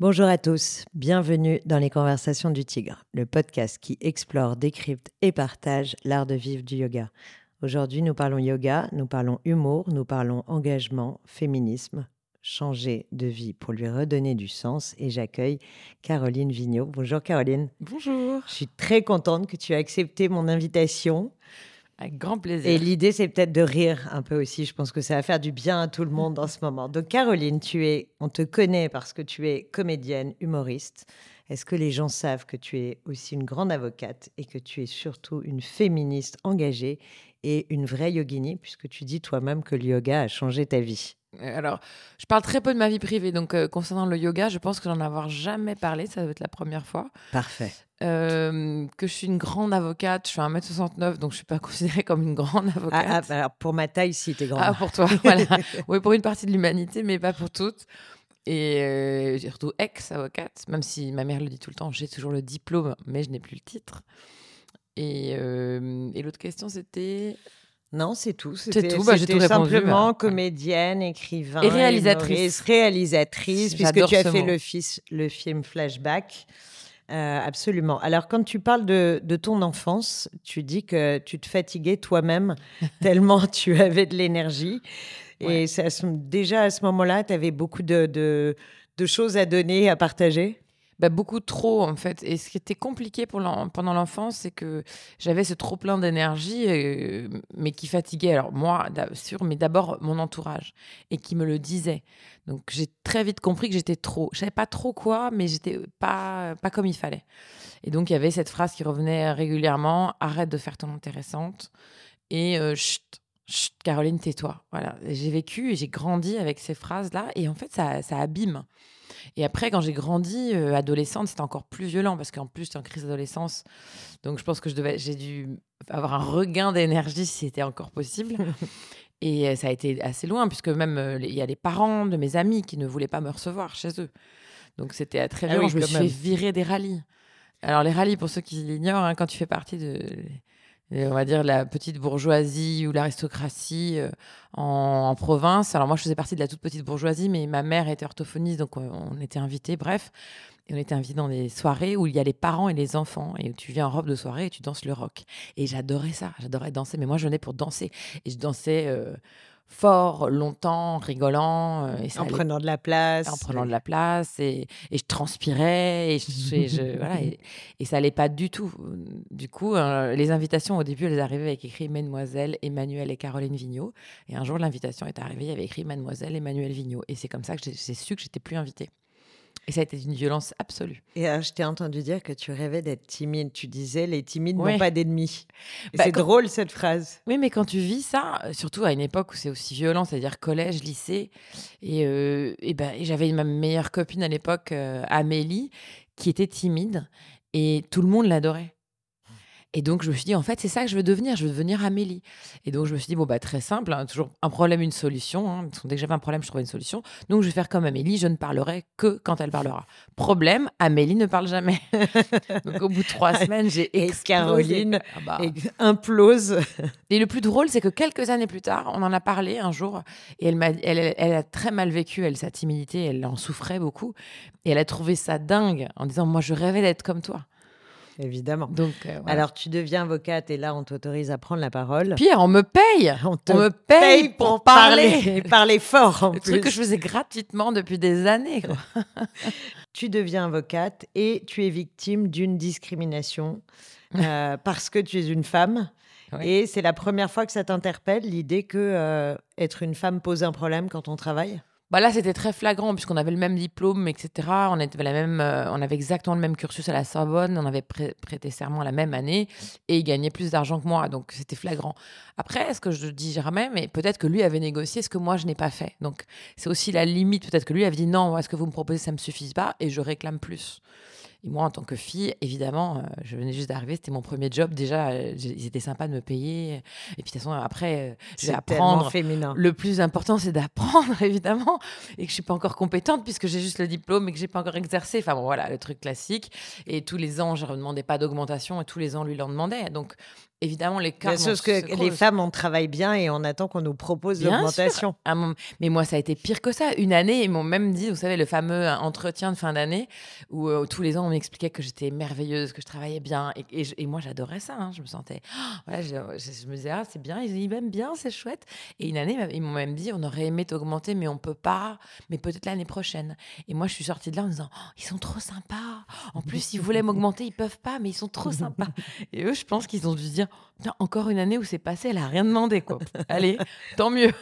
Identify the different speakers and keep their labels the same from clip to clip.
Speaker 1: Bonjour à tous, bienvenue dans les Conversations du Tigre, le podcast qui explore, décrypte et partage l'art de vivre du yoga. Aujourd'hui, nous parlons yoga, nous parlons humour, nous parlons engagement, féminisme, changer de vie pour lui redonner du sens et j'accueille Caroline Vigneault. Bonjour Caroline.
Speaker 2: Bonjour.
Speaker 1: Je suis très contente que tu aies accepté mon invitation.
Speaker 2: Avec grand plaisir.
Speaker 1: Et l'idée, c'est peut-être de rire un peu aussi. Je pense que ça va faire du bien à tout le monde en ce moment. Donc, Caroline, tu es, on te connaît parce que tu es comédienne, humoriste. Est-ce que les gens savent que tu es aussi une grande avocate et que tu es surtout une féministe engagée et une vraie yogini, puisque tu dis toi-même que le yoga a changé ta vie?
Speaker 2: Alors, je parle très peu de ma vie privée, donc euh, concernant le yoga, je pense que j'en avoir jamais parlé, ça doit être la première fois.
Speaker 1: Parfait.
Speaker 2: Euh, que je suis une grande avocate, je suis 1m69, donc je ne suis pas considérée comme une grande ah, avocate.
Speaker 1: Ah, alors pour ma taille, si, tu es grande.
Speaker 2: Ah, pour toi, voilà. oui, pour une partie de l'humanité, mais pas pour toutes. Et surtout ex-avocate, même si ma mère le dit tout le temps, j'ai toujours le diplôme, mais je n'ai plus le titre. Et, et l'autre question, c'était
Speaker 1: non, c'est tout.
Speaker 2: C'est tout. Bah, tout
Speaker 1: simplement comédienne, écrivain,
Speaker 2: et réalisatrice.
Speaker 1: réalisatrice, puisque tu as fait le, le, film Flashback. Euh, absolument. Alors, quand tu parles de, ton enfance, tu dis que tu te fatiguais toi-même tellement tu avais de l'énergie. Et déjà à ce moment-là, tu avais beaucoup de, de choses à donner, à partager?
Speaker 2: Bah, beaucoup trop en fait. Et ce qui était compliqué pendant l'enfance, c'est que j'avais ce trop plein d'énergie, euh, mais qui fatiguait. Alors moi, sûr, mais d'abord mon entourage et qui me le disait. Donc j'ai très vite compris que j'étais trop. Je savais pas trop quoi, mais j'étais pas pas comme il fallait. Et donc il y avait cette phrase qui revenait régulièrement arrête de faire ton intéressante et euh, chut, chut, Caroline, tais-toi. Voilà. J'ai vécu et j'ai grandi avec ces phrases là, et en fait ça, ça abîme. Et après, quand j'ai grandi, euh, adolescente, c'était encore plus violent parce qu'en plus, j'étais en crise d'adolescence. Donc, je pense que je devais, j'ai dû avoir un regain d'énergie si c'était encore possible. Et euh, ça a été assez loin, puisque même euh, il y a les parents de mes amis qui ne voulaient pas me recevoir chez eux. Donc, c'était très ah violent. je me suis fait virer des rallyes. Alors, les rallyes, pour ceux qui l'ignorent, hein, quand tu fais partie de on va dire la petite bourgeoisie ou l'aristocratie euh, en, province. Alors moi, je faisais partie de la toute petite bourgeoisie, mais ma mère était orthophoniste, donc euh, on, était invités, bref. Et on était invités dans des soirées où il y a les parents et les enfants, et où tu viens en robe de soirée et tu danses le rock. Et j'adorais ça, j'adorais danser, mais moi je venais pour danser. Et je dansais... Euh, fort, longtemps, rigolant.
Speaker 1: Euh, et en prenant de la place.
Speaker 2: En prenant de la place. Et, et je transpirais. Et, je, voilà, et, ça n'allait pas du tout. Du coup, euh, les invitations, au début, elles arrivaient avec écrit Mademoiselle Emmanuel et Caroline Vigneault. Et un jour, l'invitation est arrivée, il y avait écrit Mademoiselle Emmanuel Vigneault. Et c'est comme ça que j'ai su que j'étais plus invitée. Et ça a été une violence absolue.
Speaker 1: Et euh, je t'ai entendu dire que tu rêvais d'être timide. Tu disais, les timides n'ont pas d'ennemis. Bah, c'est drôle cette phrase.
Speaker 2: Oui, mais quand tu vis ça, euh, surtout à une époque où c'est aussi violent, c'est-à-dire collège, lycée, et, euh, et, ben, j'avais ma meilleure copine à l'époque, Amélie, qui était timide, et tout le monde l'adorait. Et donc, je me suis dit, en fait, c'est ça que je veux devenir. Je veux devenir Amélie. Et donc, je me suis dit, bon, bah, très simple, hein, toujours un problème, une solution. Hein, dès que j'avais un problème, je trouvais une solution. Donc, je vais faire comme Amélie, je ne parlerai que quand elle parlera. Problème, Amélie ne parle jamais. donc, au bout de trois semaines, j'ai
Speaker 1: Caroline ah bah. implose.
Speaker 2: Et le plus drôle, c'est que quelques années plus tard, on en a parlé un jour. Et elle, elle, elle a très mal vécu, elle, sa timidité, elle en souffrait beaucoup. Et elle a trouvé ça dingue en disant, moi, je rêvais d'être comme toi.
Speaker 1: Évidemment. Donc, euh, Alors, tu deviens avocate et là, on t'autorise à prendre la parole.
Speaker 2: Pierre, on me paye.
Speaker 1: On, me paye, pour, parler. et parler fort en
Speaker 2: Le truc que je faisais gratuitement depuis des années.
Speaker 1: tu deviens avocate et tu es victime d'une discrimination euh, parce que tu es une femme. Et c'est la première fois que ça t'interpelle, l'idée que euh, être une femme pose un problème quand on travaille?
Speaker 2: Bah là, c'était très flagrant puisqu'on avait le même diplôme, etc. On, était la même, euh, on avait exactement le même cursus à la Sorbonne, on avait prêté serment la même année et il gagnait plus d'argent que moi. Donc, c'était flagrant. Après, ce que je dis jamais, mais peut-être que lui avait négocié ce que moi, je n'ai pas fait. Donc, c'est aussi la limite. Peut-être que lui avait dit non, ce que vous me proposez, ça me suffit pas et je réclame plus. Et moi, en tant que fille, évidemment, euh, je venais juste d'arriver, c'était mon premier job. Déjà, euh, ils étaient sympas de me payer. Et puis, de toute façon, après, euh, je vais apprendre.
Speaker 1: féminin.
Speaker 2: Le plus important, c'est d'apprendre, évidemment. Et que je suis pas encore compétente puisque j'ai juste le diplôme et que j'ai pas encore exercé. Enfin, bon, voilà, le truc classique. Et tous les ans, je ne demandais pas d'augmentation et tous les ans, lui l'en demandait. Donc, évidemment, les cas.
Speaker 1: Parce que les femmes, on travaille bien et on attend qu'on nous propose l'augmentation.
Speaker 2: Mais moi, ça a été pire que ça. Une année, ils m'ont même dit, vous savez, le fameux entretien de fin d'année où euh, tous les ans, on m'expliquait que j'étais merveilleuse, que je travaillais bien. Et, moi, j'adorais ça. Hein. Je me sentais. voilà, je, me disais, ah, c'est bien, ils m'aiment bien, c'est chouette. Et une année, ils m'ont même dit, on aurait aimé t'augmenter, mais on peut pas, mais peut-être l'année prochaine. Et moi, je suis sortie de là en me disant, oh, ils sont trop sympas. En plus, ils voulaient m'augmenter, ils peuvent pas, mais ils sont trop sympas. Et eux, je pense qu'ils ont dû se dire, encore une année où c'est passé, elle a rien demandé, quoi. Allez, tant mieux.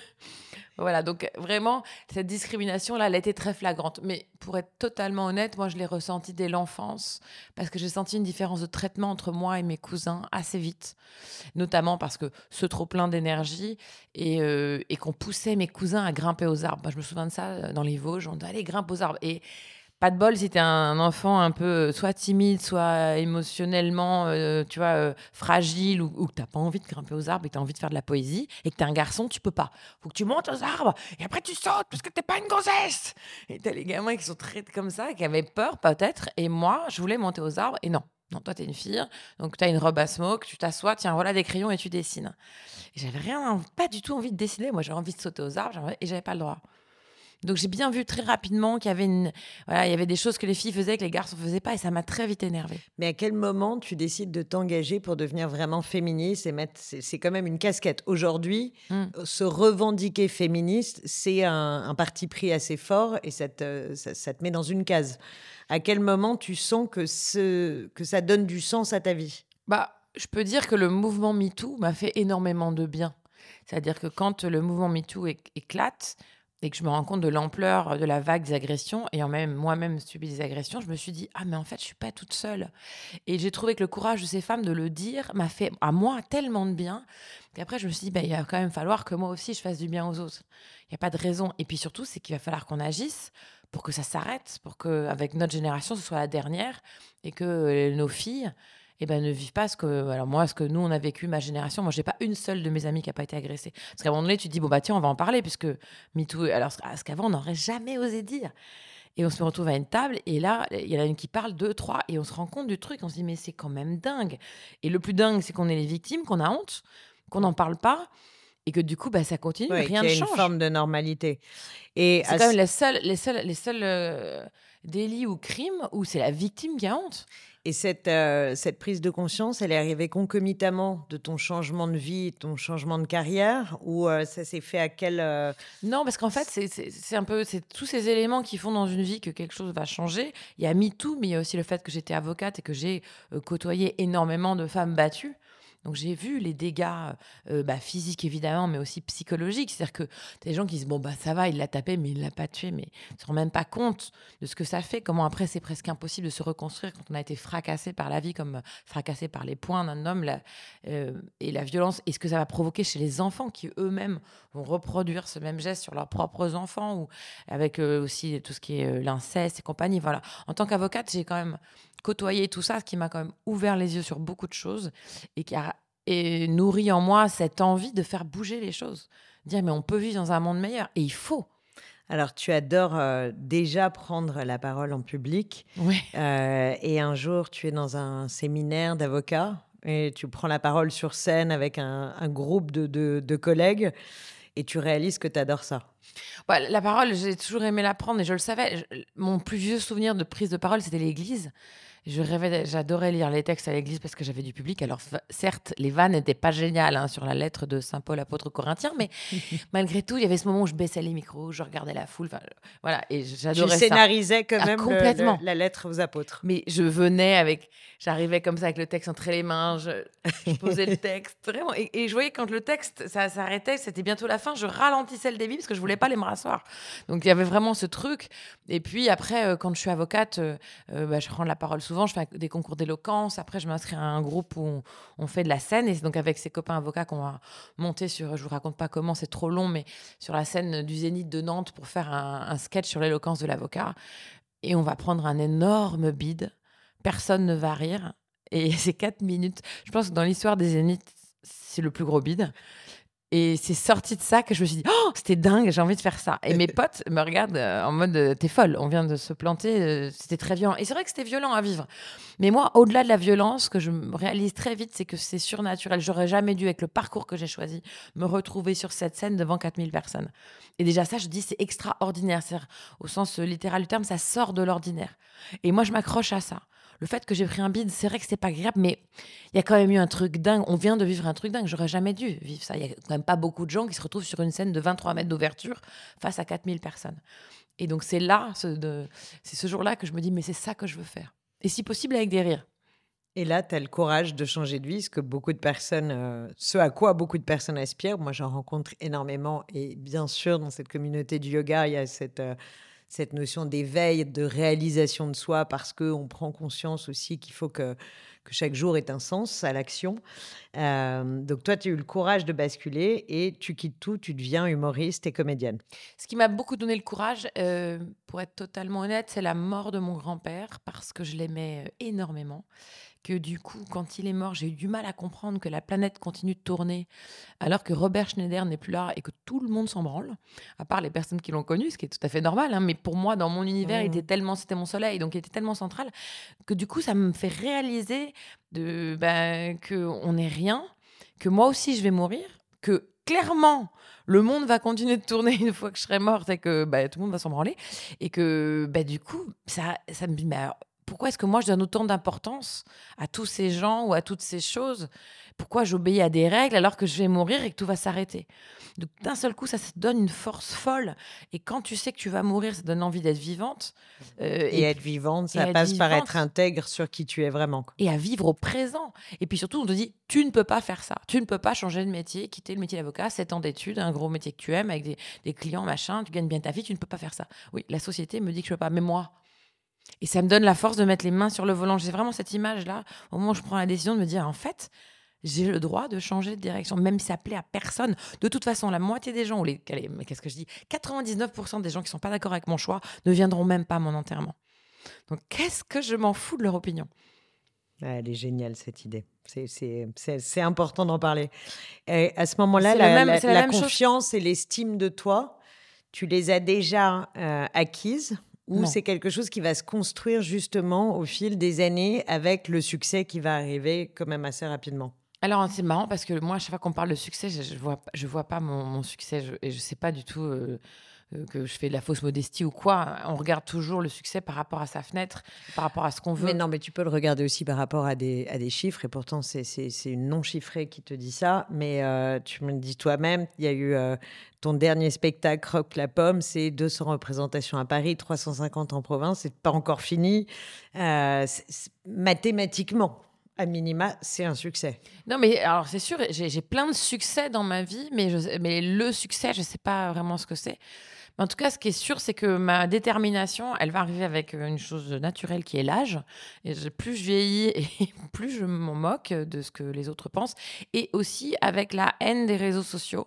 Speaker 2: Voilà, donc vraiment, cette discrimination-là, elle a été très flagrante. Mais pour être totalement honnête, moi, je l'ai ressentie dès l'enfance, parce que j'ai senti une différence de traitement entre moi et mes cousins assez vite, notamment parce que ce trop-plein d'énergie et, euh, et qu'on poussait mes cousins à grimper aux arbres. je me souviens de ça euh, dans les Vosges, on dit allez, grimpe aux arbres. Et pas de bol si t'es un enfant un peu euh, soit timide, soit émotionnellement, euh, tu vois, euh, fragile ou, que t'as pas envie de grimper aux arbres et que t'as envie de faire de la poésie et que t'es un garçon, tu peux pas. Faut que tu montes aux arbres et après tu sautes parce que t'es pas une gonzesse. Et t'as les gamins qui sont très comme ça, qui avaient peur peut-être. Et moi, je voulais monter aux arbres et non. Non, toi, t'es une fille, donc t'as une robe à smoke, tu t'assois, tiens, voilà des crayons et tu dessines. Et j'avais rien, pas du tout envie de dessiner. Moi, j'avais envie de sauter aux arbres et j'avais pas le droit. Donc j'ai bien vu très rapidement qu'il y avait une, voilà, il y avait des choses que les filles faisaient que les garçons faisaient pas et ça m'a très vite énervée.
Speaker 1: Mais à quel moment tu décides de t'engager pour devenir vraiment féministe et mettre, c'est quand même une casquette. Aujourd'hui, mmh. se revendiquer féministe, c'est un, parti pris assez fort et ça te, ça, te met dans une case. À quel moment tu sens que, ce, que ça donne du sens à ta vie?
Speaker 2: Bah, je peux dire que le mouvement MeToo m'a fait énormément de bien. C'est-à-dire que quand le mouvement MeToo éclate, et que je me rends compte de l'ampleur de la vague des agressions, ayant même moi-même subi des agressions, je me suis dit, ah mais en fait, je suis pas toute seule. Et j'ai trouvé que le courage de ces femmes de le dire m'a fait à moi tellement de bien, qu'après, je me suis dit, bah, il va quand même falloir que moi aussi, je fasse du bien aux autres. Il n'y a pas de raison. Et puis surtout, c'est qu'il va falloir qu'on agisse pour que ça s'arrête, pour qu'avec notre génération, ce soit la dernière, et que nos filles eh ben, ne vivent pas ce que, alors moi, ce que nous, on a vécu, ma génération. Moi, j'ai pas une seule de mes amies qui a pas été agressée. Parce qu'à un moment donné, tu te dis, bon, bah, tiens, on va en parler, puisque MeToo, alors, ce qu'avant, on n'aurait jamais osé dire. Et on se retrouve à une table, et là, il y en a une qui parle, deux, trois, et on se rend compte du truc. On se dit, mais c'est quand même dingue. Et le plus dingue, c'est qu'on est les victimes, qu'on a honte, qu'on n'en parle pas, et que du coup, bah, ça continue, rien ne change.
Speaker 1: Une forme de normalité.
Speaker 2: Et c'est quand même les seuls, les seuls, les seuls euh, délits ou crimes où c'est la victime qui a honte.
Speaker 1: Et cette, euh, cette prise de conscience, elle est arrivée concomitamment de ton changement de vie, ton changement de carrière, ou euh, ça s'est fait à quel... Euh
Speaker 2: non, parce qu'en fait, c'est un peu c'est tous ces éléments qui font dans une vie que quelque chose va changer. Il y a MeToo, mais il y a aussi le fait que j'étais avocate et que j'ai côtoyé énormément de femmes battues. Donc j'ai vu les dégâts euh, bah, physiques évidemment, mais aussi psychologiques. C'est-à-dire que des gens qui disent bon bah ça va, il l'a tapé, mais il l'a pas tué, mais ils se rendent même pas compte de ce que ça fait. Comment après c'est presque impossible de se reconstruire quand on a été fracassé par la vie, comme fracassé par les poings d'un homme, euh, et la violence, et ce que ça va provoquer chez les enfants qui eux-mêmes vont reproduire ce même geste sur leurs propres enfants ou avec euh, aussi tout ce qui est l'inceste et compagnie. Voilà. En tant qu'avocate, j'ai quand même côtoyer tout ça, ce qui m'a quand même ouvert les yeux sur beaucoup de choses et qui a et nourri en moi cette envie de faire bouger les choses. Dire, mais on peut vivre dans un monde meilleur et il faut.
Speaker 1: Alors, tu adores euh, déjà prendre la parole en public.
Speaker 2: Oui.
Speaker 1: Euh, et un jour, tu es dans un séminaire d'avocats et tu prends la parole sur scène avec un, groupe de, de, collègues et tu réalises que tu adores ça.
Speaker 2: Bah, la parole, j'ai toujours aimé la prendre et je le savais. mon plus vieux souvenir de prise de parole, c'était l'église. Je rêvais, j'adorais lire les textes à l'église parce que j'avais du public. Alors, certes, les vannes n'étaient pas géniales hein, sur la lettre de Saint Paul, apôtre corinthien, mais malgré tout, il y avait ce moment où je baissais les micros, je regardais la foule. Voilà, et j'adorais ça.
Speaker 1: Scénarisais quand ah, même complètement. la lettre aux apôtres.
Speaker 2: Mais je venais avec, j'arrivais comme ça avec le texte entre les mains, je, posais le texte, vraiment. Et, je voyais quand le texte, ça s'arrêtait, c'était bientôt la fin, je ralentissais le débit parce que je voulais pas les me rasseoir. Donc, il y avait vraiment ce truc. Et puis après, euh, quand je suis avocate, euh, euh, bah, je prends la parole souvent je fais des concours d'éloquence. Après, je m'inscris à un groupe où on, fait de la scène. Et c'est donc avec ses copains avocats qu'on va monter sur, je vous raconte pas comment, c'est trop long, mais sur la scène du Zénith de Nantes pour faire un, sketch sur l'éloquence de l'avocat. Et on va prendre un énorme bide personne ne va rire. Et ces quatre minutes, je pense que dans l'histoire des Zéniths, c'est le plus gros bide. Et c'est sorti de ça que je me suis dit, oh, c'était dingue, j'ai envie de faire ça. Et mes potes me regardent euh, en mode, euh, t'es folle, on vient de se planter, euh, c'était très violent. Et c'est vrai que c'était violent à vivre. Mais moi, au-delà de la violence, ce que je réalise très vite, c'est que c'est surnaturel. J'aurais jamais dû, avec le parcours que j'ai choisi, me retrouver sur cette scène devant 4000 personnes. Et déjà, ça, je dis, c'est extraordinaire. Au sens littéral du terme, ça sort de l'ordinaire. Et moi, je m'accroche à ça le fait que j'ai pris un bide, c'est vrai que c'est pas agréable, mais il y a quand même eu un truc dingue. On vient de vivre un truc dingue. J'aurais jamais dû vivre ça. Il y a quand même pas beaucoup de gens qui se retrouvent sur une scène de 23 mètres d'ouverture face à 4000 personnes. Et donc, c'est là, c'est ce jour-là que je me dis, mais c'est ça que je veux faire. Et si possible, avec des rires.
Speaker 1: Et là, tu as le courage de changer de vie, ce que beaucoup de personnes, euh, ce à quoi beaucoup de personnes aspirent. Moi, j'en rencontre énormément. Et bien sûr, dans cette communauté du yoga, il y a cette. Euh, cette notion d'éveil, de réalisation de soi, parce qu'on prend conscience aussi qu'il faut que, que chaque jour ait un sens à l'action. Euh, donc toi, tu as eu le courage de basculer et tu quittes tout, tu deviens humoriste et comédienne.
Speaker 2: Ce qui m'a beaucoup donné le courage, euh, pour être totalement honnête, c'est la mort de mon grand-père, parce que je l'aimais euh, énormément que du coup, quand il est mort, j'ai eu du mal à comprendre que la planète continue de tourner alors que Robert Schneider n'est plus là et que tout le monde s'en branle, à part les personnes qui l'ont connu, ce qui est tout à fait normal. Hein, mais pour moi, dans mon univers, il était tellement, c'était mon soleil, donc il était tellement central que du coup, ça me fait réaliser de ben, que on n'est rien, que moi aussi je vais mourir, que clairement, le monde va continuer de tourner une fois que je serai morte et que bah, tout le monde va s'en branler. Et que bah, du coup, ça, ça me dit, pourquoi est-ce que moi je donne autant d'importance à tous ces gens ou à toutes ces choses? Pourquoi j'obéis à des règles alors que je vais mourir et que tout va s'arrêter? Donc d'un seul coup, ça, te donne une force folle. Et quand tu sais que tu vas mourir, ça donne envie d'être vivante.
Speaker 1: Euh, et, être vivante, ça passe par être intègre sur qui tu es vraiment.
Speaker 2: Et à vivre au présent. Et puis surtout, on te dit, tu ne peux pas faire ça. Tu ne peux pas changer de métier, quitter le métier d'avocat, 7 ans d'études, un gros métier que tu aimes, avec des, des clients, machin, tu gagnes bien ta vie, tu ne peux pas faire ça. Oui, la société me dit que je ne peux pas. Mais moi, et ça me donne la force de mettre les mains sur le volant. J'ai vraiment cette image-là, au moment où je prends la décision de me dire, en fait, j'ai le droit de changer de direction, même si ça plaît à personne. De toute façon, la moitié des gens, ou les, mais qu'est-ce que je dis? 99% des gens qui sont pas d'accord avec mon choix ne viendront même pas à mon enterrement. Donc, qu'est-ce que je m'en fous de leur opinion?
Speaker 1: Elle est géniale, cette idée. C'est important d'en parler. Et à ce moment-là, la, confiance et l'estime de toi, tu les as déjà euh, acquises ou c'est quelque chose qui va se construire justement au fil des années avec le succès qui va arriver quand même assez rapidement?
Speaker 2: Alors, c'est marrant parce que moi, à chaque fois qu'on parle de succès, je ne vois, je vois pas mon, succès. Et je ne sais pas du tout euh, que je fais de la fausse modestie ou quoi. On regarde toujours le succès par rapport à sa fenêtre, par rapport à ce qu'on veut.
Speaker 1: Mais non, mais tu peux le regarder aussi par rapport à des, à des chiffres et pourtant, c'est une non chiffrée qui te dit ça. Mais euh, tu me le dis toi-même, il y a eu ton dernier spectacle, Rock la Pomme, c'est 200 représentations à Paris, 350 en province, c'est pas encore fini. Euh, mathématiquement, à minima, c'est un succès.
Speaker 2: Non, mais alors c'est sûr, j'ai plein de succès dans ma vie, mais, je, mais le succès, je ne sais pas vraiment ce que c'est en tout cas, ce qui est sûr, c'est que ma détermination, elle va arriver avec euh, une chose naturelle qui est l'âge. Et plus je vieillis et plus je m'en moque de ce que les autres pensent. Et aussi avec la haine des réseaux sociaux.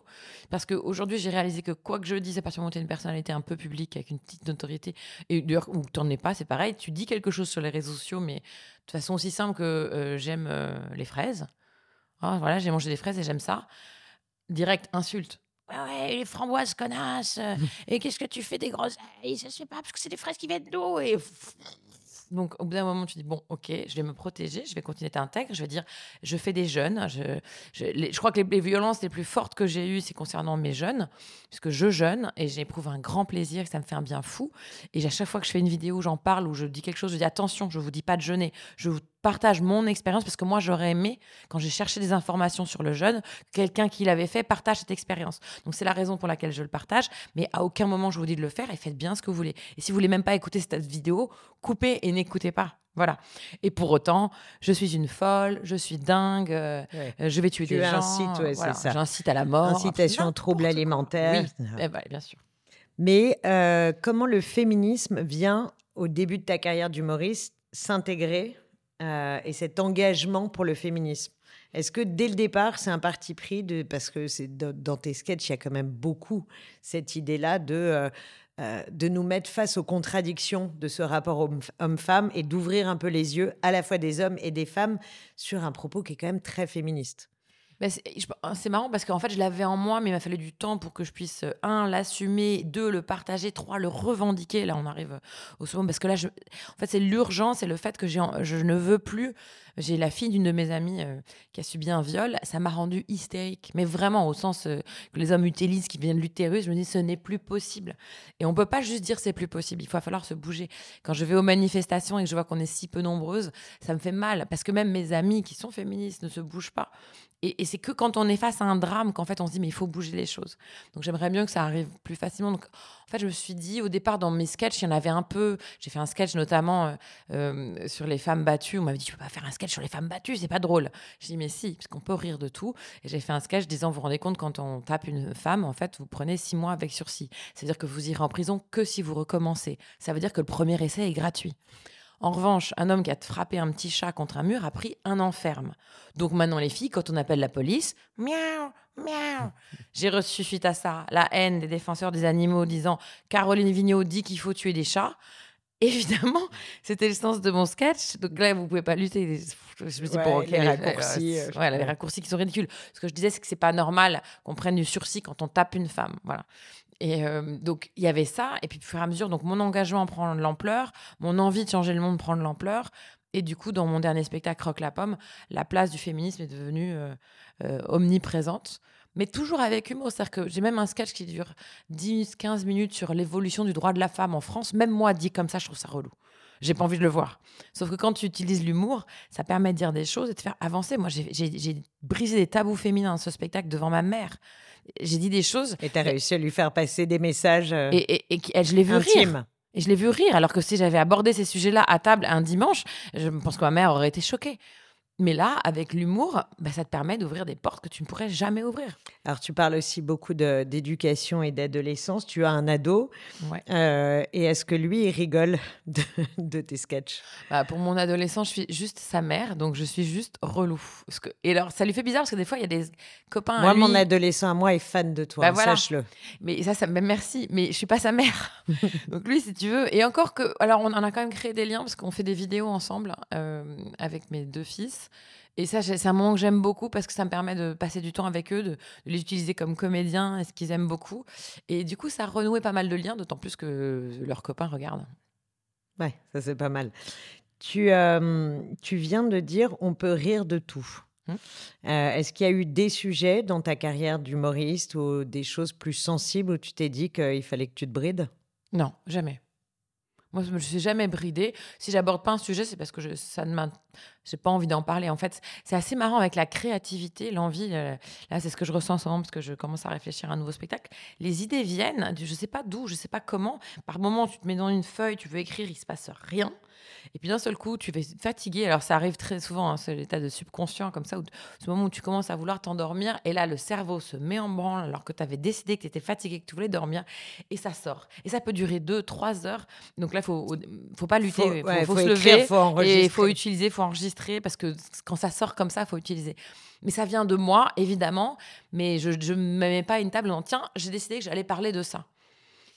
Speaker 2: Parce qu'aujourd'hui, j'ai réalisé que quoi que je dise, à partir du moment où tu une personnalité un peu publique, avec une petite notoriété, et d'ailleurs, où tu n'en es pas, c'est pareil. Tu dis quelque chose sur les réseaux sociaux, mais de façon aussi simple que euh, j'aime euh, les fraises. Ah, voilà, j'ai mangé des fraises et j'aime ça. Direct, insulte ouais, les framboises connasses, euh, et qu'est-ce que tu fais des groseilles? Ça se fait pas parce que c'est des fraises qui viennent d'eau. Et donc, au bout d'un moment, tu dis bon, ok, je vais me protéger, je vais continuer à être intègre, je vais dire, je fais des jeunes. Je, je, crois que les, violences les plus fortes que j'ai eues, c'est concernant mes jeunes, puisque je jeûne et j'éprouve un grand plaisir, que ça me fait un bien fou. Et à chaque fois que je fais une vidéo où j'en parle, où je dis quelque chose, je dis attention, je vous dis pas de jeûner, je partage mon expérience parce que moi j'aurais aimé quand j'ai cherché des informations sur le jeûne quelqu'un qui l'avait fait partage cette expérience donc c'est la raison pour laquelle je le partage mais à aucun moment je vous dis de le faire et faites bien ce que vous voulez et si vous voulez même pas écouter cette vidéo coupez et n'écoutez pas voilà. Et pour autant, je suis une folle, je suis dingue, euh, je vais tuer des gens. J'incite à la mort.
Speaker 1: Incitation, trouble alimentaire.
Speaker 2: Oui, eh ben, bien sûr.
Speaker 1: Mais euh, comment le féminisme vient, au début de ta carrière d'humoriste, s'intégrer euh, et cet engagement pour le féminisme Est-ce que dès le départ, c'est un parti pris de parce que c'est dans tes sketchs, il y a quand même beaucoup cette idée-là de euh, de nous mettre face aux contradictions de ce rapport homme-femme et d'ouvrir un peu les yeux à la fois des hommes et des femmes sur un propos qui est quand même très féministe.
Speaker 2: Bah, hein, c'est marrant parce qu'en fait, je l'avais en moi, mais il m'a fallu du temps pour que je puisse, euh, un, l'assumer, deux, le partager, trois, le revendiquer. Là, on arrive euh, au second. Parce que là, en fait, c'est l'urgence et le fait que je ne veux plus. J'ai la fille d'une de mes amies euh, qui a subi un viol. Ça m'a rendue hystérique. Mais vraiment, au sens que les hommes utilisent, qui viennent de l'utérus, je me dis, ce n'est plus possible. Et on ne peut pas juste dire c'est plus possible. Il va falloir se bouger. Quand je vais aux manifestations et que je vois qu'on est si peu nombreuses, ça me fait mal. Parce que même mes amis qui sont féministes ne se bougent pas. Et, c'est que quand on est face à un drame qu'en fait on se dit mais il faut bouger les choses. Donc j'aimerais bien que ça arrive plus facilement. Donc en fait je me suis dit au départ dans mes sketchs il y en avait un peu. J'ai fait un sketch notamment euh, euh, sur les femmes battues. On m'avait dit tu peux pas faire un sketch sur les femmes battues c'est pas drôle. J'ai dit mais si parce qu'on peut rire de tout. Et j'ai fait un sketch disant vous vous rendez compte quand on tape une femme en fait vous prenez six mois avec sursis. C'est à dire que vous irez en prison que si vous recommencez. Ça veut dire que le premier essai est gratuit. En revanche, un homme qui a frappé un petit chat contre un mur a pris un enferme. Donc maintenant, les filles, quand on appelle la police, miaou, miaou. J'ai reçu suite à ça la haine des défenseurs des animaux disant Caroline Vigneault dit qu'il faut tuer des chats. Évidemment, c'était le sens de mon sketch. Donc là, vous pouvez pas lutter.
Speaker 1: Je me dis, bon, les, raccourcis.
Speaker 2: Euh, les raccourcis qui sont ridicules. Ce que je disais, c'est que c'est pas normal qu'on prenne du sursis quand on tape une femme. Voilà. Et euh, donc, il y avait ça. Et puis, au fur et à mesure, donc, mon engagement prend de l'ampleur, mon envie de changer le monde prend de l'ampleur. Et du coup, dans mon dernier spectacle, Croque la pomme, la place du féminisme est devenue euh, euh, omniprésente. Mais toujours avec humour. C'est-à-dire que j'ai même un sketch qui dure 10-15 minutes sur l'évolution du droit de la femme en France. Même moi, dit comme ça, je trouve ça relou. J'ai pas envie de le voir. Sauf que quand tu utilises l'humour, ça permet de dire des choses et de faire avancer. Moi, j'ai brisé des tabous féminins dans ce spectacle devant ma mère j'ai dit des choses.
Speaker 1: Et tu as réussi à lui faire passer des messages. Euh,
Speaker 2: et, et, je l'ai vu rire. Et je l'ai vu rire, alors que si j'avais abordé ces sujets-là à table un dimanche, je pense que ma mère aurait été choquée. Mais là, avec l'humour, bah, ça te permet d'ouvrir des portes que tu ne pourrais jamais ouvrir.
Speaker 1: Alors, tu parles aussi beaucoup d'éducation et d'adolescence. Tu as un ado. Euh, et est-ce que lui, il rigole de, tes sketchs?
Speaker 2: Bah, Pour mon adolescent, je suis juste sa mère, donc je suis juste relou. que... Et alors, ça lui fait bizarre parce que des fois, il y a des copains.
Speaker 1: Moi, mon adolescent à moi est fan de toi, bah, sache-le.
Speaker 2: Mais ça, ça merci. Mais je suis pas sa mère. donc lui, si tu veux. Et encore que. Alors, on en a quand même créé des liens parce qu'on fait des vidéos ensemble euh, avec mes deux fils. Et ça, c'est un moment que j'aime beaucoup parce que ça me permet de passer du temps avec eux, de, les utiliser comme comédiens, ce qu'ils aiment beaucoup. Et du coup, ça a renoué pas mal de liens, d'autant plus que leurs copains regardent.
Speaker 1: Ouais, ça c'est pas mal. Tu, euh, tu viens de dire on peut rire de tout. Hum. Euh, est-ce qu'il y a eu des sujets dans ta carrière d'humoriste ou des choses plus sensibles où tu t'es dit qu'il fallait que tu te brides?
Speaker 2: Non, jamais. Moi, je ne me suis jamais bridée. Si j'aborde pas un sujet, c'est parce que je, ça ne j'ai pas envie d'en parler. En fait, c'est assez marrant avec la créativité, l'envie. Euh, là, c'est ce que je ressens en ce moment parce que je commence à réfléchir à un nouveau spectacle. Les idées viennent, je sais pas d'où, je sais pas comment. Par moment, tu te mets dans une feuille, tu veux écrire, il se passe rien. Et puis d'un seul coup, tu vas fatigué. Alors ça arrive très souvent, hein, c'est l'état de subconscient comme ça, où, ce moment où tu commences à vouloir t'endormir, et là le cerveau se met en branle alors que tu avais décidé que tu étais fatigué, que tu voulais dormir, et ça sort. Et ça peut durer deux, trois heures. Donc là, il faut, faut pas lutter, il faut, se lever, faut et il faut utiliser, il faut enregistrer, parce que quand ça sort comme ça, il faut utiliser. Mais ça vient de moi, évidemment, mais je ne me mets pas à une table en tiens, j'ai décidé que j'allais parler de ça.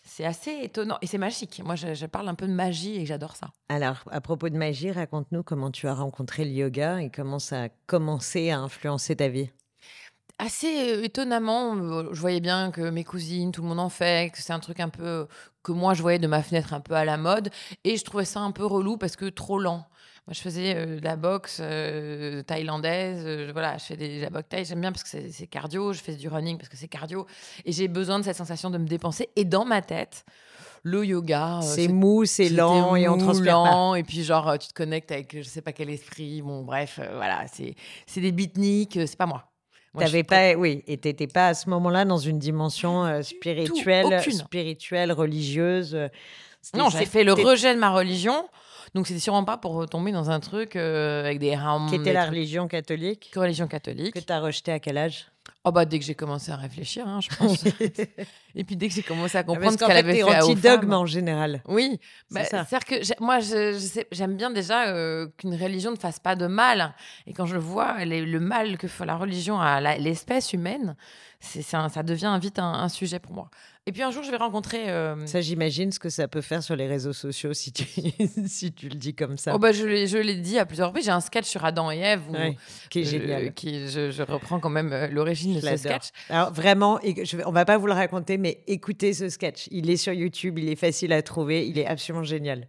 Speaker 2: C'est assez étonnant et c'est magique. Moi, je, parle un peu de magie et j'adore ça.
Speaker 1: Alors, à propos de magie, raconte-nous comment tu as rencontré le yoga et comment ça a commencé à influencer ta vie.
Speaker 2: Assez euh, étonnamment, euh, je voyais bien que mes cousines, tout le monde en fait, que c'est un truc un peu que moi je voyais de ma fenêtre un peu à la mode et je trouvais ça un peu relou parce que trop lent. Moi, je faisais euh, de la boxe euh, thaïlandaise. Euh, voilà, je fais des, de la boxe thaï. J'aime bien parce que c'est cardio. Je fais du running parce que c'est cardio. Et j'ai besoin de cette sensation de me dépenser. Et dans ma tête, le yoga.
Speaker 1: c'est mou, c'est lent et on transpire lent,
Speaker 2: Et puis, genre, tu te connectes avec je sais pas quel esprit. Bon, bref, voilà, c'est des beatniks. c'est pas moi.
Speaker 1: moi T'avais pas, oui, et t'étais pas à ce moment-là dans une dimension spirituelle, spirituelle, religieuse.
Speaker 2: Non, j'ai fait le rejet de ma religion donc c'était sûrement pas pour tomber dans un truc euh, avec des
Speaker 1: Qui était la religion catholique
Speaker 2: Religion catholique.
Speaker 1: Que tu as rejeté à quel âge?
Speaker 2: Oh bah dès que j'ai commencé à réfléchir, hein, je pense. et puis dès que j'ai commencé à comprendre ce qu'elle avait fait
Speaker 1: anti-dogme en général.
Speaker 2: Oui, bah, c'est-à-dire que moi j'aime bien déjà euh, qu'une religion ne fasse pas de mal. Et quand je vois le mal que fait la religion à l'espèce humaine, c'est, ça devient vite un, sujet pour moi. Et puis un jour, je vais rencontrer. Euh,
Speaker 1: ça, j'imagine ce que ça peut faire sur les réseaux sociaux si tu, si tu le dis comme ça.
Speaker 2: Oh bah, je, l'ai, je l'ai dit à plusieurs reprises. J'ai un sketch sur Adam et Ève
Speaker 1: qui est génial.
Speaker 2: qui, je, reprends quand même euh, l'origine de ce sketch.
Speaker 1: Alors vraiment, je on va pas vous le raconter, mais écoutez ce sketch. Il est sur YouTube, il est facile à trouver, il est absolument génial.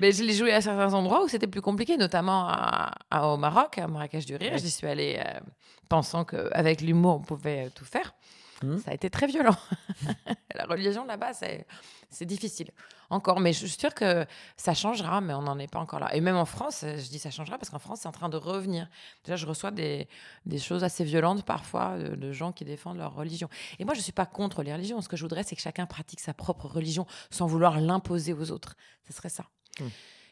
Speaker 2: Mais je l'ai joué à certains endroits où c'était plus compliqué, notamment à, au Maroc, à Marrakech du Rire. J'y suis allée euh, pensant qu'avec l'humour, on pouvait tout faire. Mmh. Ça a été très violent. la religion là-bas, c'est difficile. Encore, mais je suis sûre que ça changera, mais on n'en est pas encore là. Et même en France, je dis ça changera parce qu'en France, c'est en train de revenir. Déjà, je reçois des, des choses assez violentes parfois de, gens qui défendent leur religion. Et moi, je ne suis pas contre les religions. Ce que je voudrais, c'est que chacun pratique sa propre religion sans vouloir l'imposer aux autres. Ce serait ça.
Speaker 1: Mmh.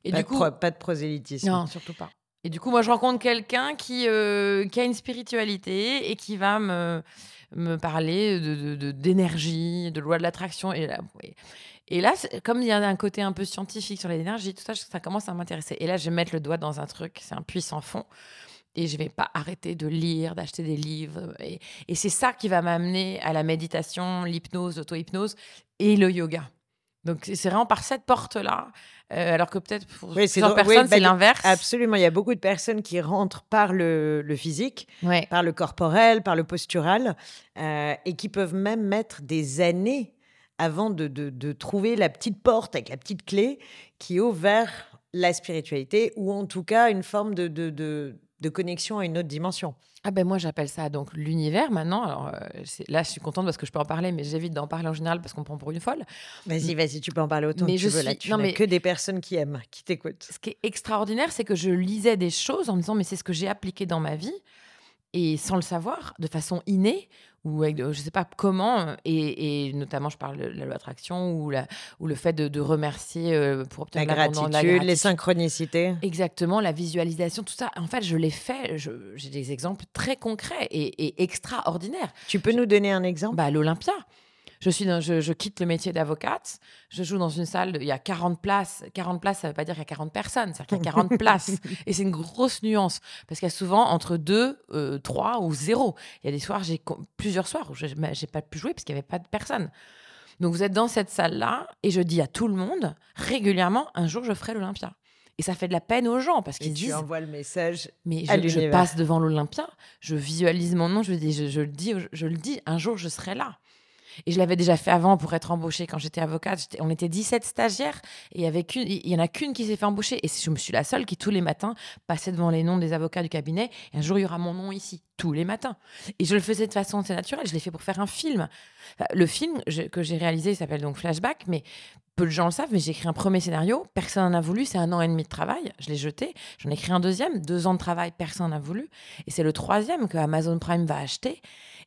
Speaker 1: Et pas du coup, pas de prosélytisme.
Speaker 2: Non, surtout pas. Et du coup, moi, je rencontre quelqu'un qui, euh, qui a une spiritualité et qui va me, me parler d'énergie, de, de, de loi de l'attraction. Et là, et là comme il y a un côté un peu scientifique sur l'énergie, tout ça, ça commence à m'intéresser. Et là, je vais mettre le doigt dans un truc, c'est un puissant fond. Et je vais pas arrêter de lire, d'acheter des livres. Et, et c'est ça qui va m'amener à la méditation, l'hypnose, l'auto-hypnose et le yoga. Donc c'est vraiment par cette porte-là euh, alors que peut-être pour oui, plusieurs personnes, c'est bah, l'inverse.
Speaker 1: Absolument. Il y a beaucoup de personnes qui rentrent par le, physique, par le corporel, par le postural, euh, et qui peuvent même mettre des années avant de, trouver la petite porte avec la petite clé qui ouvre vers la spiritualité, ou en tout cas une forme de, de connexion à une autre dimension.
Speaker 2: Ah ben moi j'appelle ça donc l'univers maintenant. Alors euh, là je suis contente parce que je peux en parler, mais j'évite d'en parler en général parce qu'on prend pour une folle.
Speaker 1: Vas-y, vas-y, tu peux en parler autant mais que tu veux. Là, tu non, mais... que des personnes qui aiment, qui t'écoutent.
Speaker 2: Ce qui est extraordinaire, c'est que je lisais des choses en me disant mais c'est ce que j'ai appliqué dans ma vie et sans le savoir, de façon innée, ou avec, je ne sais pas comment, et, notamment je parle de la loi d'attraction ou, ou le fait de, remercier euh, pour obtenir
Speaker 1: la gratitude, les synchronicités.
Speaker 2: Exactement, la visualisation, tout ça. En fait, je l'ai fait, j'ai des exemples très concrets et, et, extraordinaires.
Speaker 1: Tu peux nous donner un exemple?
Speaker 2: Bah, L'Olympia. Je, suis je, quitte le métier d'avocate, je joue dans une salle, il y a 40 places. 40 places, ça ne veut pas dire qu'il y a 40 personnes, c'est qu'il y a 40 places. Et c'est une grosse nuance, parce qu'il y a souvent entre 2, 3 euh, ou 0. Il y a des soirs, j'ai plusieurs soirs où je n'ai pas pu jouer parce qu'il n'y avait pas de personnes. Donc vous êtes dans cette salle-là, et je dis à tout le monde, régulièrement, un jour je ferai l'Olympia. Et ça fait de la peine aux gens parce qu'ils disent. Tu
Speaker 1: envoies le message.
Speaker 2: Mais je, je, passe devant l'Olympia, je visualise mon nom, je, dis, je, je, le dis, je le dis, un jour je serai là. Et je l'avais déjà fait avant pour être embauchée quand j'étais avocate. on était 17 stagiaires et il y en a qu'une qui s'est fait embaucher. Et je me suis la seule qui, tous les matins, passait devant les noms des avocats du cabinet. Et un jour, il y aura mon nom ici, tous les matins. Et je le faisais de façon assez naturelle. Je l'ai fait pour faire un film. Le film que j'ai réalisé s'appelle donc Flashback, mais peu de gens le savent, mais j'ai écrit un premier scénario, personne n'en a voulu, c'est un an et demi de travail, je l'ai jeté. J'en ai écrit un deuxième, deux ans de travail, personne n'en a voulu. Et c'est le troisième que Amazon Prime va acheter.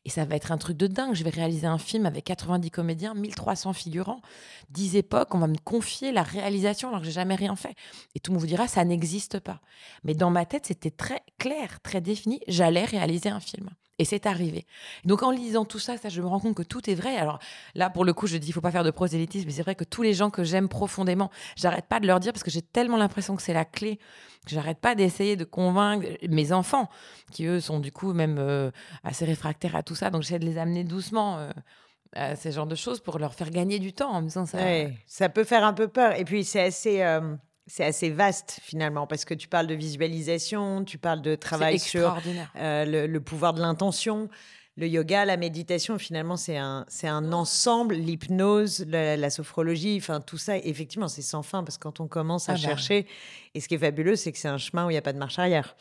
Speaker 2: Et ça va être un truc de dingue. Je vais réaliser un film avec 90 comédiens, 1300 figurants, 10 époques. On va me confier la réalisation alors que j'ai jamais rien fait. Et tout le monde vous dira, ça n'existe pas. Mais dans ma tête, c'était très clair, très défini. J'allais réaliser un film. Et c'est arrivé. Donc en lisant tout ça, ça, je me rends compte que tout est vrai. Alors là, pour le coup, je dis, il faut pas faire de prosélytisme, mais c'est vrai que tous les gens que j'aime profondément, j'arrête pas de leur dire parce que j'ai tellement l'impression que c'est la clé que j'arrête pas d'essayer de convaincre mes enfants, qui eux sont du coup même euh, assez réfractaires à tout ça. Donc j'essaie de les amener doucement. Euh, à ces genres de choses pour leur faire gagner du temps en me disant ça.
Speaker 1: ça peut faire un peu peur. Et puis c'est assez, euh, c'est assez vaste finalement parce que tu parles de visualisation, tu parles de travail sur euh, le, pouvoir de l'intention. Le yoga, la méditation, finalement, c'est un, c'est un ensemble, l'hypnose, la, sophrologie, enfin tout ça, effectivement, c'est sans fin parce que quand on commence à ah bah. chercher, et ce qui est fabuleux, c'est que c'est un chemin où il n'y a pas de marche arrière.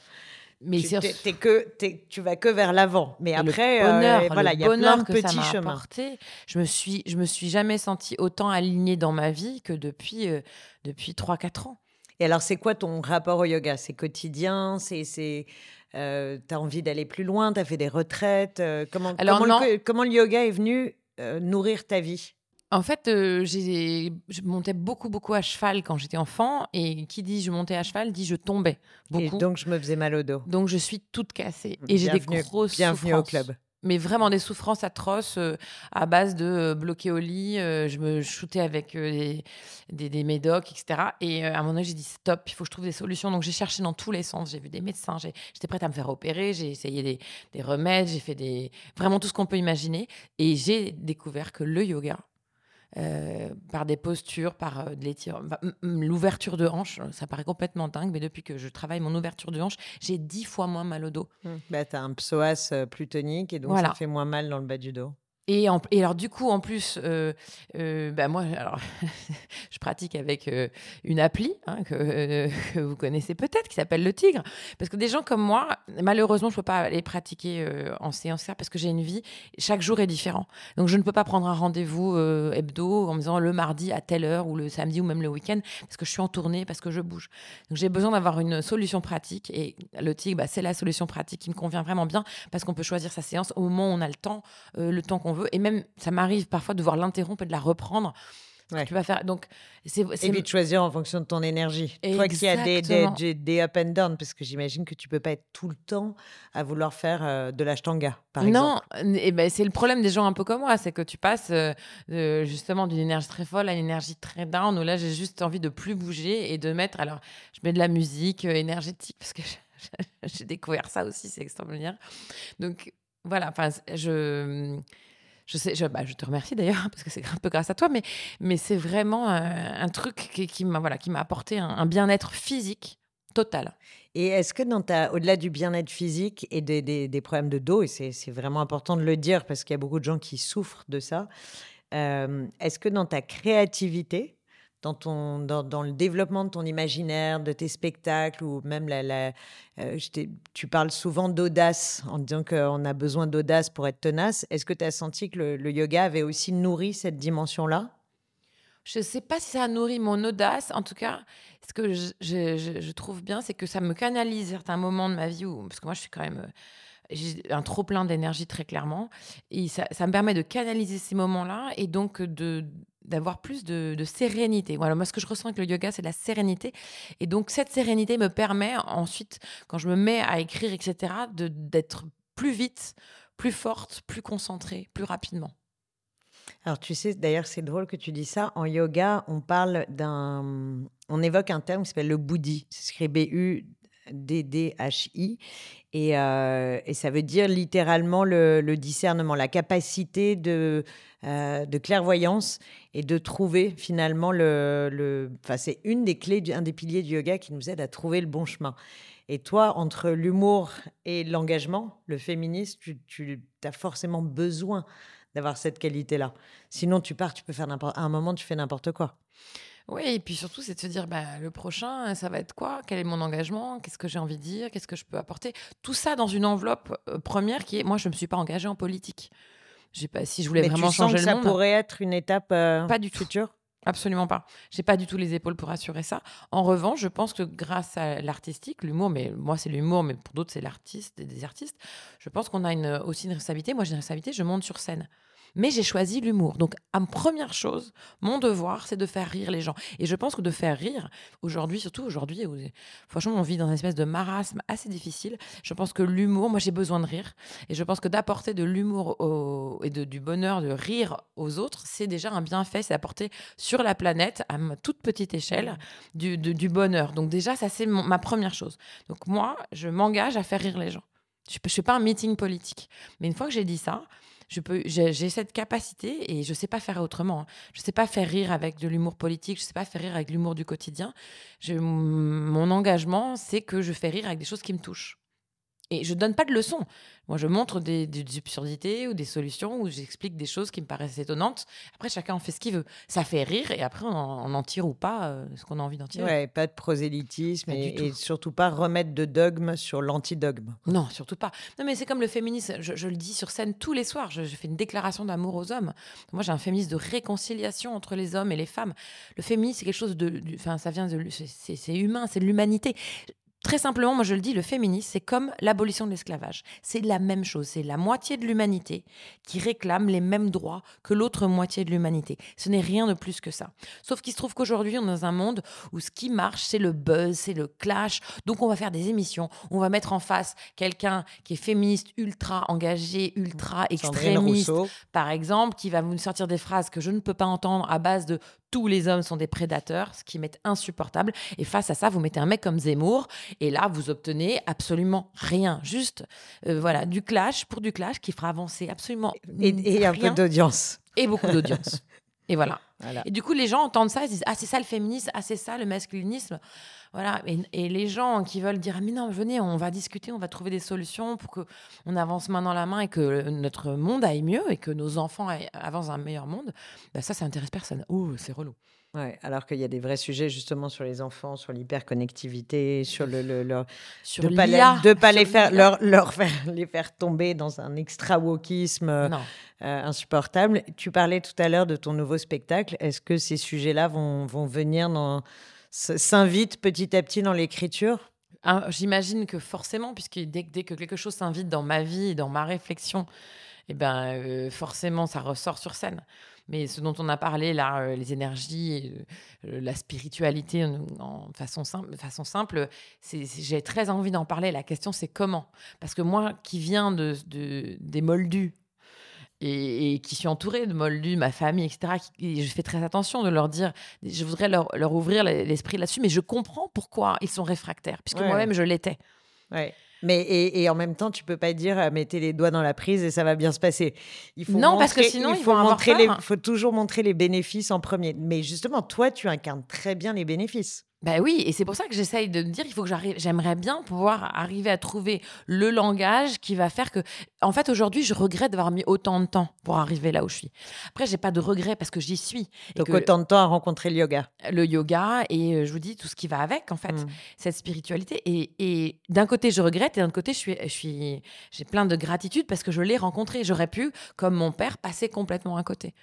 Speaker 1: Mais tu, que, tu vas que vers l'avant. Mais après,
Speaker 2: euh, voilà, il y a plein de petits chemins. Apporté, je me suis, je me suis jamais sentie autant alignée dans ma vie que depuis, euh, depuis 3-4 ans.
Speaker 1: Et alors, c'est quoi ton rapport au yoga? C'est quotidien? C'est, c'est, euh, t'as envie d'aller plus loin? T'as fait des retraites? Comment, alors, comment, le, comment le yoga est venu nourrir ta vie?
Speaker 2: En fait, euh, je montais beaucoup, beaucoup à cheval quand j'étais enfant. Et qui dit je montais à cheval dit je tombais beaucoup.
Speaker 1: Et donc, je me faisais mal au dos.
Speaker 2: Donc, je suis toute cassée. Et j'ai des grosses
Speaker 1: Bienvenue au club.
Speaker 2: mais vraiment des souffrances atroces euh, à base de euh, bloquer au lit. Je me shootais avec des, des, médocs, etc. Et à un moment donné, j'ai dit stop, il faut que je trouve des solutions. Donc j'ai cherché dans tous les sens. J'ai vu des médecins, j'étais prête à me faire opérer, j'ai essayé des, des remèdes, j'ai fait des, vraiment tout ce qu'on peut imaginer. Et j'ai découvert que le yoga, euh, par des postures, par euh, l'ouverture de hanche. Ça paraît complètement dingue, mais depuis que je travaille mon ouverture de hanche, j'ai dix fois moins mal au dos.
Speaker 1: Mmh. Bah, tu as un psoas euh, plus tonique et donc ça fait moins mal dans le bas du dos.
Speaker 2: Et, alors, du coup, en plus, euh, euh, bah, moi, je pratique avec euh, une appli hein, que, vous connaissez peut-être, qui s'appelle Le Tigre. Parce que des gens comme moi, malheureusement, je ne peux pas aller pratiquer en séance parce que j'ai une vie, chaque jour est différent. Donc, je ne peux pas prendre un rendez-vous hebdo en me disant le mardi à telle heure ou le samedi ou même le week-end parce que je suis en tournée, parce que je bouge. Donc, j'ai besoin d'avoir une solution pratique. Et Le Tigre, bah, c'est la solution pratique qui me convient vraiment bien parce qu'on peut choisir sa séance au moment où on a le temps, le temps qu'on veut et même, ça m'arrive parfois de voir l'interrompre et de la reprendre. Tu vas faire. Donc,
Speaker 1: c'est, Et puis de choisir en fonction de ton énergie. Toi qui as des, des, des, up and down, parce que j'imagine que tu peux pas être tout le temps à vouloir faire euh, de l'ashtanga, par
Speaker 2: exemple. Non, et ben, c'est le problème des gens un peu comme moi, c'est que tu passes euh, justement d'une énergie très folle à une énergie très down, où là j'ai juste envie de plus bouger et de mettre. Alors, je mets de la musique euh, énergétique, parce que j'ai découvert ça aussi, c'est extraordinaire. Donc, voilà, enfin, je je sais, je, bah, je te remercie d'ailleurs parce que c'est un peu grâce à toi, mais, mais c'est vraiment euh, un, truc qui, qui m'a voilà, qui m'a apporté un, bien-être physique total.
Speaker 1: Et est-ce que dans ta, au-delà du bien-être physique et des, des, des, problèmes de dos, et c'est vraiment important de le dire parce qu'il y a beaucoup de gens qui souffrent de ça, euh, est-ce que dans ta créativité, dans, ton, dans, le développement de ton imaginaire, de tes spectacles, ou même la, euh, tu parles souvent d'audace, en disant qu'on a besoin d'audace pour être tenace. Est-ce que tu as senti que le, yoga avait aussi nourri cette dimension-là?
Speaker 2: Je ne sais pas si ça a nourri mon audace. En tout cas, ce que je, trouve bien, c'est que ça me canalise certains moments de ma vie, où, parce que moi, je suis quand même... J'ai un trop plein d'énergie très clairement et ça, me permet de canaliser ces moments-là et donc de d'avoir plus de, sérénité. Voilà, moi, ce que je ressens avec le yoga, c'est la sérénité. Et donc, cette sérénité me permet ensuite, quand je me mets à écrire, etc., d'être plus vite, plus forte, plus concentrée, plus rapidement.
Speaker 1: Alors, tu sais, d'ailleurs, c'est drôle que tu dis ça. En yoga, on parle d'un. On évoque un terme qui s'appelle le buddhi. C'est écrit B-U. D-D-H-I. Euh, et, ça veut dire littéralement le, discernement, la capacité de, euh, de clairvoyance et de trouver finalement le. C'est une des clés, un des piliers du yoga qui nous aide à trouver le bon chemin. Et toi, entre l'humour et l'engagement, le féminisme, tu, as forcément besoin d'avoir cette qualité-là. Sinon, tu pars, tu peux faire n'importe. À un moment, tu fais n'importe quoi.
Speaker 2: Oui, et puis surtout, c'est de se dire, bah, le prochain, ça va être quoi? Quel est mon engagement? Qu'est-ce que j'ai envie de dire? Qu'est-ce que je peux apporter? Tout ça dans une enveloppe euh, première qui est, moi, je ne me suis pas engagée en politique pas, si je voulais vraiment changer le
Speaker 1: ça pourrait être une étape euh,
Speaker 2: pas du
Speaker 1: tout. future?
Speaker 2: Absolument pas. J'ai pas du tout les épaules pour assurer ça. En revanche, je pense que grâce à l'artistique, l'humour, mais moi c'est l'humour, mais pour d'autres c'est l'artiste, des artistes, je pense qu'on a une, aussi une responsabilité. Moi j'ai une responsabilité, je monte sur scène mais j'ai choisi l'humour. Donc, à première chose, mon devoir, c'est de faire rire les gens. Et je pense que de faire rire, aujourd'hui, surtout aujourd'hui, franchement, on vit dans une espèce de marasme assez difficile. Je pense que l'humour, moi, j'ai besoin de rire. Et je pense que d'apporter de l'humour et du bonheur, de rire aux autres, c'est déjà un bienfait. C'est apporter sur la planète, à toute petite échelle, du, bonheur. Donc, déjà, ça, c'est ma première chose. Donc, moi, je m'engage à faire rire les gens. Je ne fais pas un meeting politique. Mais une fois que j'ai dit ça, je peux, j'ai cette capacité et je sais pas faire autrement. Hein. Je sais pas faire rire avec de l'humour politique, je sais pas faire rire avec l'humour du quotidien. Mon engagement, c'est que je fais rire avec des choses qui me touchent. Et je donne pas de leçons. Moi, je montre des, absurdités ou des solutions où j'explique des choses qui me paraissent étonnantes. Après, chacun en fait ce qu'il veut. Ça fait rire et après, on en, tire ou pas euh, ce qu'on a envie d'en tirer.
Speaker 1: Ouais, pas de prosélytisme et, surtout pas remettre de dogme sur l'antidogme.
Speaker 2: Non, surtout pas. Non, mais c'est comme le féminisme. Je, le dis sur scène tous les soirs. Je, fais une déclaration d'amour aux hommes. Moi, j'ai un féminisme de réconciliation entre les hommes et les femmes. Le féminisme, c'est quelque chose de. Enfin, ça vient de. C'est humain, c'est de l'humanité très simplement, moi je le dis, le féminisme, c'est comme l'abolition de l'esclavage. C'est la même chose. C'est la moitié de l'humanité qui réclame les mêmes droits que l'autre moitié de l'humanité. Ce n'est rien de plus que ça. Sauf qu'il se trouve qu'aujourd'hui, on est dans un monde où ce qui marche, c'est le buzz, c'est le clash. Donc on va faire des émissions, on va mettre en face quelqu'un qui est féministe, ultra engagé, ultra extrémiste, par exemple, qui va vous sortir des phrases que je ne peux pas entendre à base de tous les hommes sont des prédateurs, ce qui m'est insupportable. Et face à ça, vous mettez un mec comme Zemmour, et là, vous obtenez absolument rien. Juste, euh, voilà, du clash pour du clash qui fera avancer absolument
Speaker 1: et, un peu d'audience.
Speaker 2: Et beaucoup d'audience. et voilà. Et du coup, les gens entendent ça, ils disent Ah, c'est ça le féminisme, ah, c'est ça le masculinisme. Voilà. Et, les gens qui veulent dire ah, Mais non, venez, on va discuter, on va trouver des solutions pour qu'on avance main dans la main et que notre monde aille mieux et que nos enfants avancent dans un meilleur monde, bah, ça, ça intéresse personne. Ouh, c'est relou.
Speaker 1: Ouais, alors qu'il y a des vrais sujets justement sur les enfants, sur l'hyperconnectivité, sur le, le,
Speaker 2: sur de
Speaker 1: pas de pas les faire leur, leur faire les faire tomber dans un extra wokisme euh, insupportable. Tu parlais tout à l'heure de ton nouveau spectacle. Est-ce que ces sujets-là vont, vont venir dans s'invitent petit à petit dans l'écriture?
Speaker 2: Ah, J'imagine que forcément, puisque dès, dès, que quelque chose s'invite dans ma vie, dans ma réflexion, eh ben, euh, forcément, ça ressort sur scène. Mais ce dont on a parlé là, euh, les énergies, euh, la spiritualité en, façon simple, façon simple j'ai très envie d'en parler. La question, c'est comment? Parce que moi, qui viens de, des moldus, et, qui suis entourée de moldus, ma famille, etc. je fais très attention de leur dire, je voudrais leur, leur ouvrir l'esprit là-dessus, mais je comprends pourquoi ils sont réfractaires, puisque moi-même je l'étais.
Speaker 1: Ouais. Mais et, en même temps, tu peux pas dire euh, mettez les doigts dans la prise et ça va bien se passer.
Speaker 2: Il faut non, parce que sinon il faut montrer
Speaker 1: les, faut toujours montrer les bénéfices en premier. Mais justement, toi, tu incarnes très bien les bénéfices.
Speaker 2: Ben oui, et c'est pour ça que j'essaye de me dire, il faut que j'arrive, j'aimerais bien pouvoir arriver à trouver le langage qui va faire que, en fait, aujourd'hui, je regrette d'avoir mis autant de temps pour arriver là où je suis. Après, j'ai pas de regret parce que j'y suis.
Speaker 1: Donc autant de temps à rencontrer le yoga.
Speaker 2: Le yoga et euh, je vous dis tout ce qui va avec, en fait, mmh. cette spiritualité. Et, et d'un côté, je regrette et d'un côté, je suis, je suis, j'ai plein de gratitude parce que je l'ai rencontré. J'aurais pu, comme mon père, passer complètement à côté.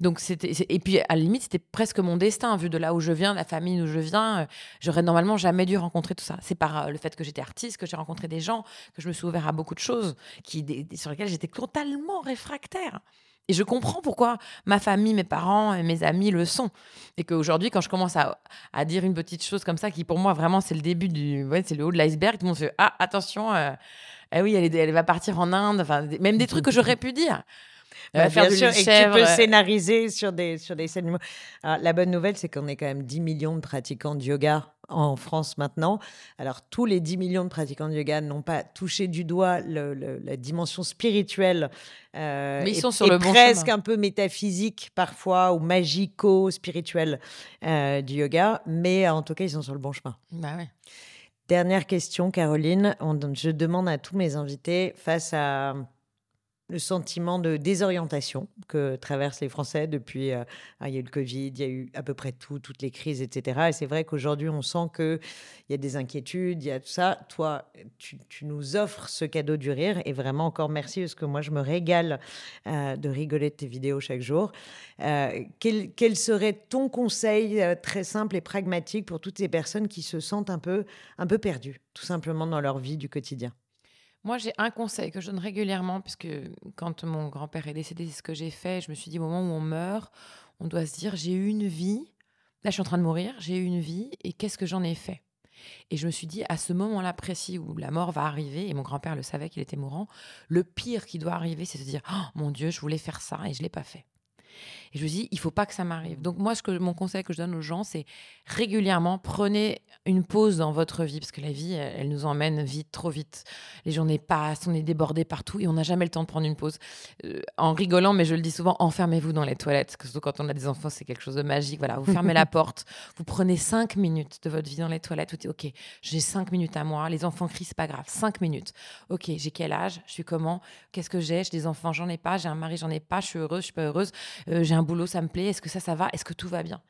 Speaker 2: Donc c'était et puis à la limite c'était presque mon destin vu de là où je viens, la famille d'où je viens, euh, j'aurais normalement jamais dû rencontrer tout ça. C'est par euh, le fait que j'étais artiste que j'ai rencontré des gens, que je me suis ouvert à beaucoup de choses qui sur lesquelles j'étais totalement réfractaire. Et je comprends pourquoi ma famille, mes parents et mes amis le sont. Et qu'aujourd'hui, quand je commence à, à, dire une petite chose comme ça, qui pour moi vraiment c'est le début du, c'est le haut de l'iceberg, tout le monde fait ah attention, euh, eh oui elle, elle, va partir en Inde, enfin même des trucs que j'aurais pu dire.
Speaker 1: Bah, bien sûr, et tu peux scénariser sur des, sur des scènes. Alors, la bonne nouvelle, c'est qu'on est quand même 10 millions de pratiquants de yoga en France maintenant. Alors, tous les 10 millions de pratiquants de yoga n'ont pas touché du doigt la dimension spirituelle.
Speaker 2: Euh, Mais ils sont sur le
Speaker 1: bon presque un peu métaphysique parfois ou magico-spirituel euh, du yoga. Mais en tout cas, ils sont sur le bon chemin.
Speaker 2: Bah ouais.
Speaker 1: Dernière question, Caroline. je demande à tous mes invités, face à le sentiment de désorientation que traversent les Français depuis. Euh, ah, il y a eu le Covid, il y a eu à peu près tout, toutes les crises, etc. Et c'est vrai qu'aujourd'hui, on sent qu'il y a des inquiétudes, il y a tout ça. Toi, tu, nous offres ce cadeau du rire. Et vraiment, encore merci, parce que moi, je me régale euh, de rigoler de tes vidéos chaque jour. Euh, quel, quel, serait ton conseil très simple et pragmatique pour toutes ces personnes qui se sentent un peu, un peu perdues, tout simplement dans leur vie du quotidien?
Speaker 2: Moi, j'ai un conseil que je donne régulièrement, puisque quand mon grand-père est décédé, c'est ce que j'ai fait. Je me suis dit, au moment où on meurt, on doit se dire, j'ai eu une vie. Là, je suis en train de mourir, j'ai eu une vie, et qu'est-ce que j'en ai fait? Et je me suis dit, à ce moment-là précis où la mort va arriver, et mon grand-père le savait qu'il était mourant, le pire qui doit arriver, c'est de se dire, oh, mon Dieu, je voulais faire ça et je ne l'ai pas fait. Et je me dis, il faut pas que ça m'arrive. Donc moi, ce que, mon conseil que je donne aux gens, c'est régulièrement, prenez une pause dans votre vie, parce que la vie, elle, nous emmène vite, trop vite. Les journées passent, on est débordé partout et on n'a jamais le temps de prendre une pause. Euh, en rigolant, mais je le dis souvent, enfermez-vous dans les toilettes. Surtout quand on a des enfants, c'est quelque chose de magique. Voilà, vous fermez la porte, vous prenez cinq minutes de votre vie dans les toilettes. Vous dites, ok, j'ai cinq minutes à moi. Les enfants crient, c'est pas grave. Cinq minutes. Ok, j'ai quel âge Je suis comment Qu'est-ce que j'ai J'ai des enfants, j'en ai pas. J'ai un mari, j'en ai pas. Je suis heureuse, je suis pas heureuse. Euh, j'ai un boulot, ça me plaît. Est-ce que ça, ça va Est-ce que tout va bien?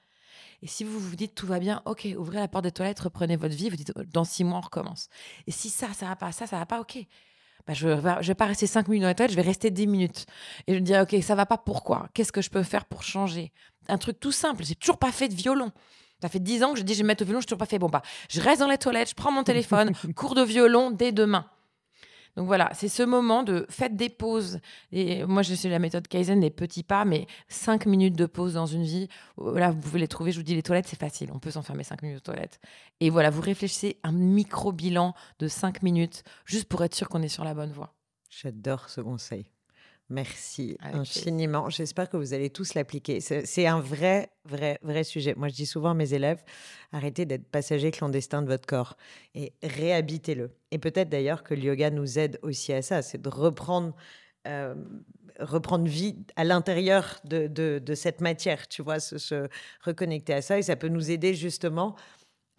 Speaker 2: Et si vous vous dites tout va bien, ok, ouvrez la porte des toilettes, reprenez votre vie, vous dites dans six mois on recommence. Et si ça, ça va pas, ça, ça va pas, ok. Bah, je ne vais, vais, pas rester cinq minutes dans les toilettes, je vais rester dix minutes. Et je me dis, ok, ça va pas, pourquoi? Qu'est-ce que je peux faire pour changer? Un truc tout simple, j'ai toujours pas fait de violon. Ça fait 10 ans que je dis je vais me mettre au violon, je n'ai toujours pas fait. Bon, bah, je reste dans les toilettes, je prends mon téléphone, cours de violon dès demain. Donc voilà, c'est ce moment de faites des pauses. Et moi, je suis la méthode Kaizen des petits pas, mais cinq minutes de pause dans une vie. Là, vous pouvez les trouver. Je vous dis, les toilettes, c'est facile. On peut s'enfermer cinq minutes aux toilettes. Et voilà, vous réfléchissez un micro-bilan de cinq minutes, juste pour être sûr qu'on est sur la bonne voie.
Speaker 1: J'adore ce conseil. Merci infiniment. J'espère que vous allez tous l'appliquer. C'est un vrai, vrai, vrai sujet. Moi, je dis souvent à mes élèves, arrêtez d'être passager clandestin de votre corps et réhabitez-le. Et peut-être d'ailleurs que le yoga nous aide aussi à ça, c'est de reprendre, euh, reprendre vie à l'intérieur de, de, cette matière, tu vois, se, reconnecter à ça. Et ça peut nous aider justement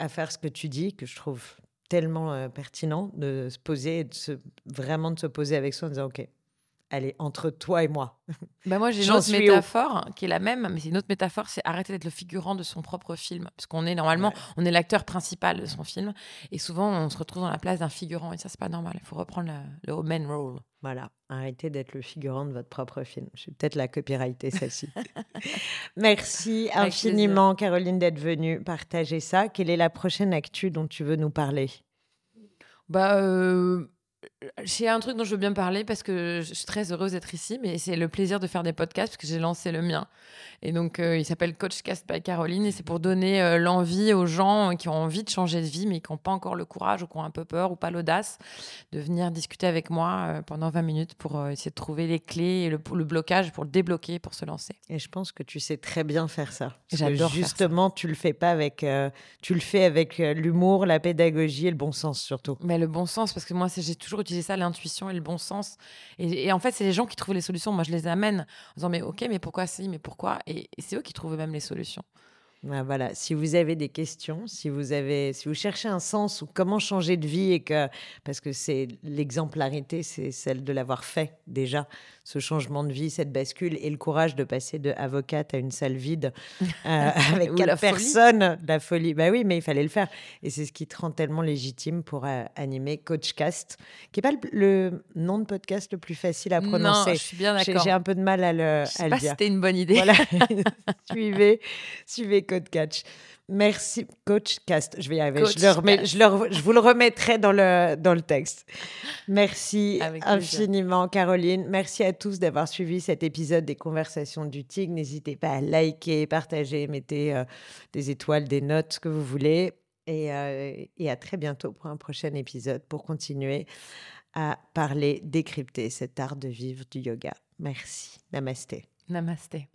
Speaker 1: à faire ce que tu dis, que je trouve tellement euh, pertinent, de se poser, de se, vraiment de se poser avec soi en disant, OK, elle est entre toi et moi.
Speaker 2: Bah moi, j'ai une autre métaphore qui est la même, mais c'est une autre métaphore, c'est arrêter d'être le figurant de son propre film. Parce qu'on est normalement, on est l'acteur principal de son film. Et souvent, on se retrouve dans la place d'un figurant. Et ça, c'est pas normal. Il faut reprendre le, le main role.
Speaker 1: Voilà, arrêtez d'être le figurant de votre propre film. Je suis peut-être la copyrighter, celle-ci. Merci infiniment, Caroline, d'être venue partager ça. Quelle est la prochaine actu dont tu veux nous parler?
Speaker 2: Bah, euh, j'ai un truc dont je veux bien parler parce que je suis très heureuse d'être ici, mais c'est le plaisir de faire des podcasts parce que j'ai lancé le mien. Et donc, euh, il s'appelle Coachcast by Caroline et c'est pour donner euh, l'envie aux gens qui ont envie de changer de vie, mais qui n'ont pas encore le courage ou qui ont un peu peur ou pas l'audace de venir discuter avec moi euh, pendant 20 minutes pour essayer de trouver les clés et le, le, blocage pour le débloquer, pour se lancer.
Speaker 1: Et je pense que tu sais très bien faire ça. J'adore. Justement, tu le fais pas avec, tu le fais avec l'humour, la pédagogie et le bon sens surtout.
Speaker 2: Mais le bon sens, parce que moi, j'ai toujours utilisé ça, l'intuition et le bon sens. Et, en fait, c'est les gens qui trouvent les solutions. Moi, je les amène en disant, mais ok, mais pourquoi si, mais pourquoi? Et, c'est eux qui trouvent même les solutions.
Speaker 1: Ben voilà, si vous avez des questions, si vous avez, si vous cherchez un sens ou comment changer de vie et que, parce que c'est l'exemplarité, c'est celle de l'avoir fait déjà ce changement de vie, cette bascule et le courage de passer de avocate à une salle vide euh, avec quatre personnes, la folie. Bah oui, mais il fallait le faire. Et c'est ce qui te rend tellement légitime pour euh, animer Coachcast, qui n'est pas le, nom de podcast le plus facile à prononcer.
Speaker 2: Non, je suis bien d'accord.
Speaker 1: J'ai un peu de mal à le,
Speaker 2: je sais
Speaker 1: pas
Speaker 2: Si c'était une bonne idée.
Speaker 1: Voilà. suivez, suivez Coachcast. Merci, Coach Cast. Je vais y arriver. je, le remets, je, le, je, vous le remettrai dans le, dans le texte. Merci infiniment, Caroline. Merci à tous d'avoir suivi cet épisode des Conversations du TIG. N'hésitez pas à liker, partager, mettez euh, des étoiles, des notes, ce que vous voulez. Et, euh, et à très bientôt pour un prochain épisode pour continuer à parler, décrypter cet art de vivre du yoga. Merci. Namasté.
Speaker 2: Namasté.